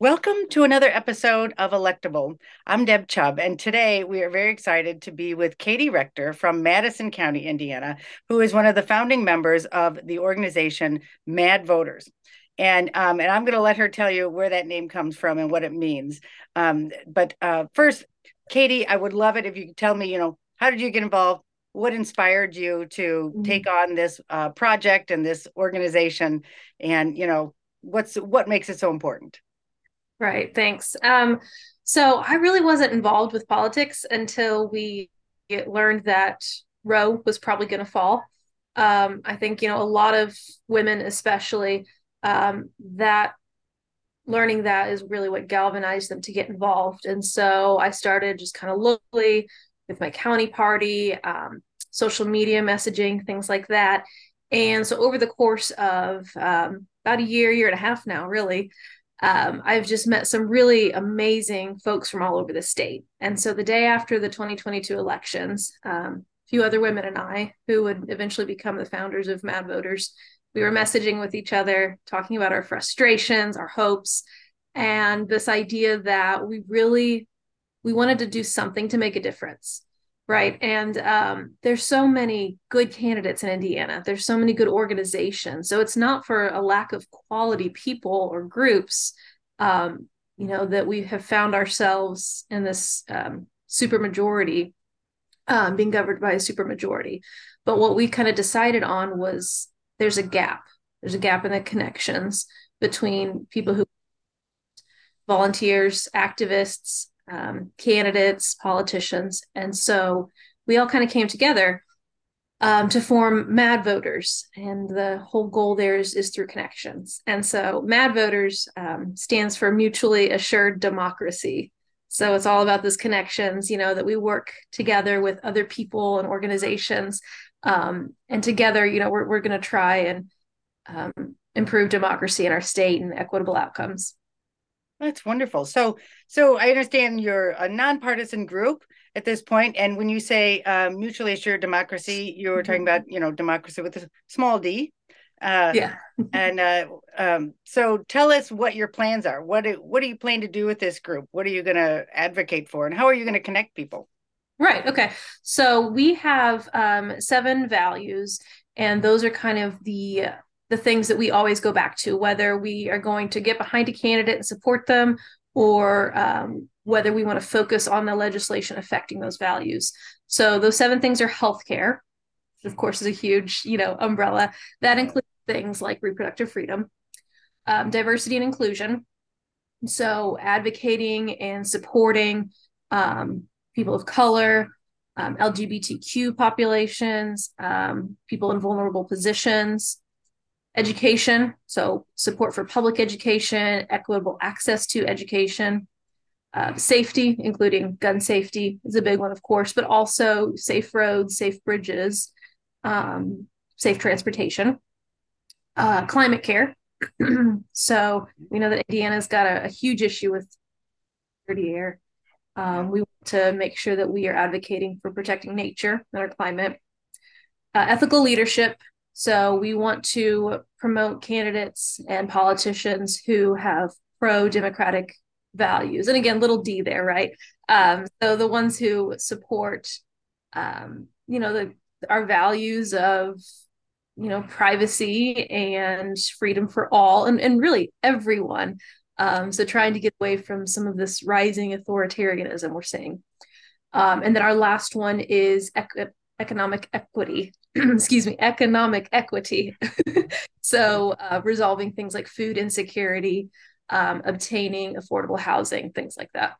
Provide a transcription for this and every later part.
Welcome to another episode of Electable. I'm Deb Chubb, and today we are very excited to be with Katie Rector from Madison County, Indiana, who is one of the founding members of the organization Mad Voters. And um, and I'm going to let her tell you where that name comes from and what it means. Um, but uh, first, Katie, I would love it if you could tell me, you know, how did you get involved? What inspired you to mm-hmm. take on this uh, project and this organization? And you know, what's what makes it so important? Right. Thanks. Um, so I really wasn't involved with politics until we learned that Roe was probably going to fall. Um, I think, you know, a lot of women, especially, um, that learning that is really what galvanized them to get involved. And so I started just kind of locally with my county party, um, social media messaging, things like that. And so over the course of um, about a year, year and a half now, really, um, I've just met some really amazing folks from all over the state. And so the day after the 2022 elections, um, a few other women and I, who would eventually become the founders of Mad Voters, we were messaging with each other, talking about our frustrations, our hopes, and this idea that we really we wanted to do something to make a difference right. And um, there's so many good candidates in indiana. There's so many good organizations. So it's not for a lack of quality people or groups um, you know that we have found ourselves in this um, super majority um, being governed by a super majority but what we kind of decided on was there's a gap. There's a gap in the connections between people who volunteers activists um, candidates, politicians. And so we all kind of came together um, to form Mad Voters. And the whole goal there is, is through connections. And so Mad Voters um, stands for Mutually Assured Democracy. So it's all about those connections, you know, that we work together with other people and organizations. Um, and together, you know, we're, we're going to try and um, improve democracy in our state and equitable outcomes. That's wonderful. So, so I understand you're a nonpartisan group at this point, and when you say uh, mutually assured democracy, you're mm-hmm. talking about you know democracy with a small d. Uh, yeah. and uh, um, so, tell us what your plans are. What do, what do you plan to do with this group? What are you going to advocate for, and how are you going to connect people? Right. Okay. So we have um, seven values, and those are kind of the the things that we always go back to, whether we are going to get behind a candidate and support them, or um, whether we want to focus on the legislation affecting those values. So those seven things are healthcare, of course, is a huge you know umbrella that includes things like reproductive freedom, um, diversity and inclusion. So advocating and supporting um, people of color, um, LGBTQ populations, um, people in vulnerable positions, education, so support for public education, equitable access to education, uh, safety, including gun safety, is a big one, of course, but also safe roads, safe bridges, um, safe transportation, uh, climate care. so we know that Indiana's got a, a huge issue with dirty air. Um, we want to make sure that we are advocating for protecting nature and our climate. Uh, ethical leadership, so we want to promote candidates and politicians who have pro democratic values. And again, little d there, right? Um, so the ones who support, um, you know, the our values of you know privacy and freedom for all and, and really everyone um, so trying to get away from some of this rising authoritarianism we're seeing um, and then our last one is economic equity excuse me economic equity. So uh, resolving things like food insecurity um, obtaining affordable housing things like that.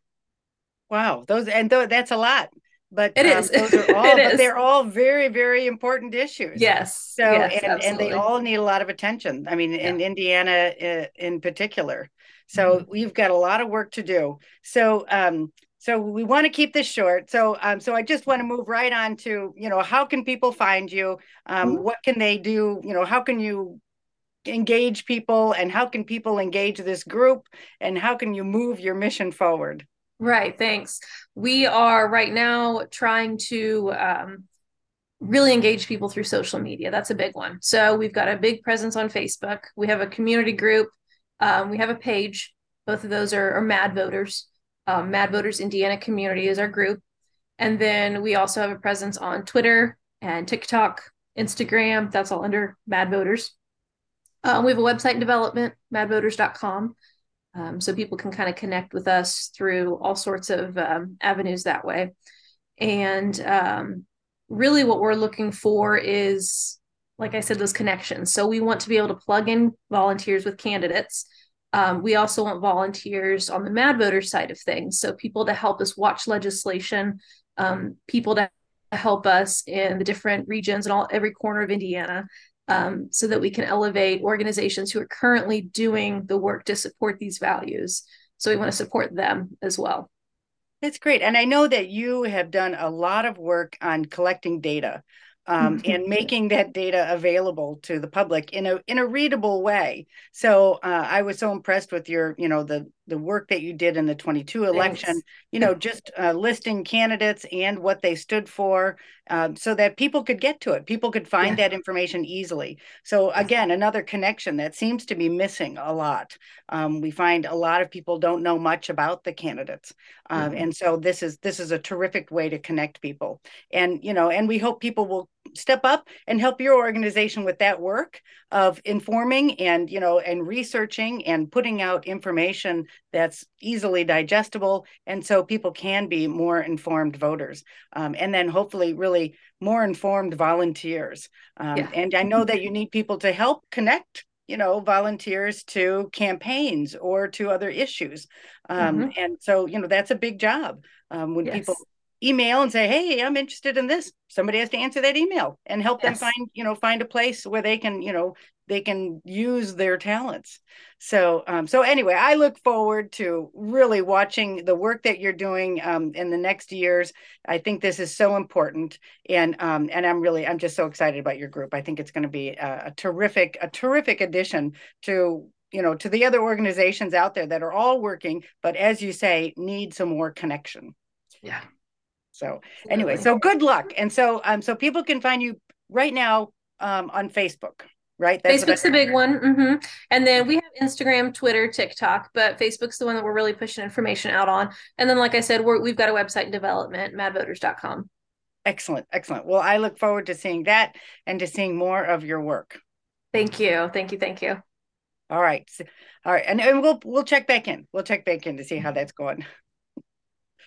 Wow those and th- that's a lot but it um, is. those are all but they're all very very important issues. Yes so yes, and, and they all need a lot of attention. I mean yeah. in indiana uh, in particular. So mm-hmm. we've got a lot of work to do. So um so we want to keep this short. So um so i just want to move right on to you know how can people find you? Um mm-hmm. what can they do? You know how can you engage people and how can people engage this group? And how can you move your mission forward? Right thanks. We are right now trying to um, really engage people through social media. That's a big one. So we've got a big presence on facebook. We have a community group. Um, we have a page. Both of those are, are Mad Voters. Um, Mad Voters Indiana Community is our group. And then we also have a presence on Twitter and TikTok, Instagram. That's all under Mad Voters. Um, we have a website in development, madvoters.com. Um, so people can kind of connect with us through all sorts of um, avenues that way. And um, really, what we're looking for is, like I said, those connections. So we want to be able to plug in volunteers with candidates. Um, we also want volunteers on the Mad Voter side of things. So people to help us watch legislation, um, people to help us in the different regions and all every corner of Indiana um, so that we can elevate organizations who are currently doing the work to support these values. So we want to support them as well. That's great. And I know that you have done a lot of work on collecting data um, and making that data available to the public in a in a readable way. So uh, I was so impressed with your, you know, the the work that you did in the 22 election. Thanks. You know, just uh, listing candidates and what they stood for, um, so that people could get to it. People could find yeah. that information easily. So again, another connection that seems to be missing a lot. Um, we find a lot of people don't know much about the candidates, uh, mm-hmm. and so this is this is a terrific way to connect people. And you know, and we hope people will step up and help your organization with that work of informing and you know and researching and putting out information that's easily digestible and so people can be more informed voters um, and then hopefully really more informed volunteers um, yeah. and i know that you need people to help connect you know volunteers to campaigns or to other issues um, mm-hmm. and so you know that's a big job um, when yes. people email and say hey i'm interested in this. Somebody has to answer that email and help yes. them find you know find a place where they can you know they can use their talents. So um, so anyway i look forward to really watching the work that you're doing um, in the next years. I think this is so important and um, and i'm really i'm just so excited about your group. I think it's going to be a, a terrific a terrific addition to you know to the other organizations out there that are all working but as you say need some more connection. Yeah so anyway, so good luck. And so um so people can find you right now um on Facebook, right? That's Facebook's the big one. Mm-hmm. And then we have Instagram, Twitter, TikTok, but Facebook's the one that we're really pushing information out on. And then, like I said, we're, we've got a website in development, madvoters.com. Excellent. Excellent. Well, I look forward to seeing that and to seeing more of your work. Thank you. Thank you. Thank you. All right. All right. And, and we'll we'll check back in. We'll check back in to see how that's going.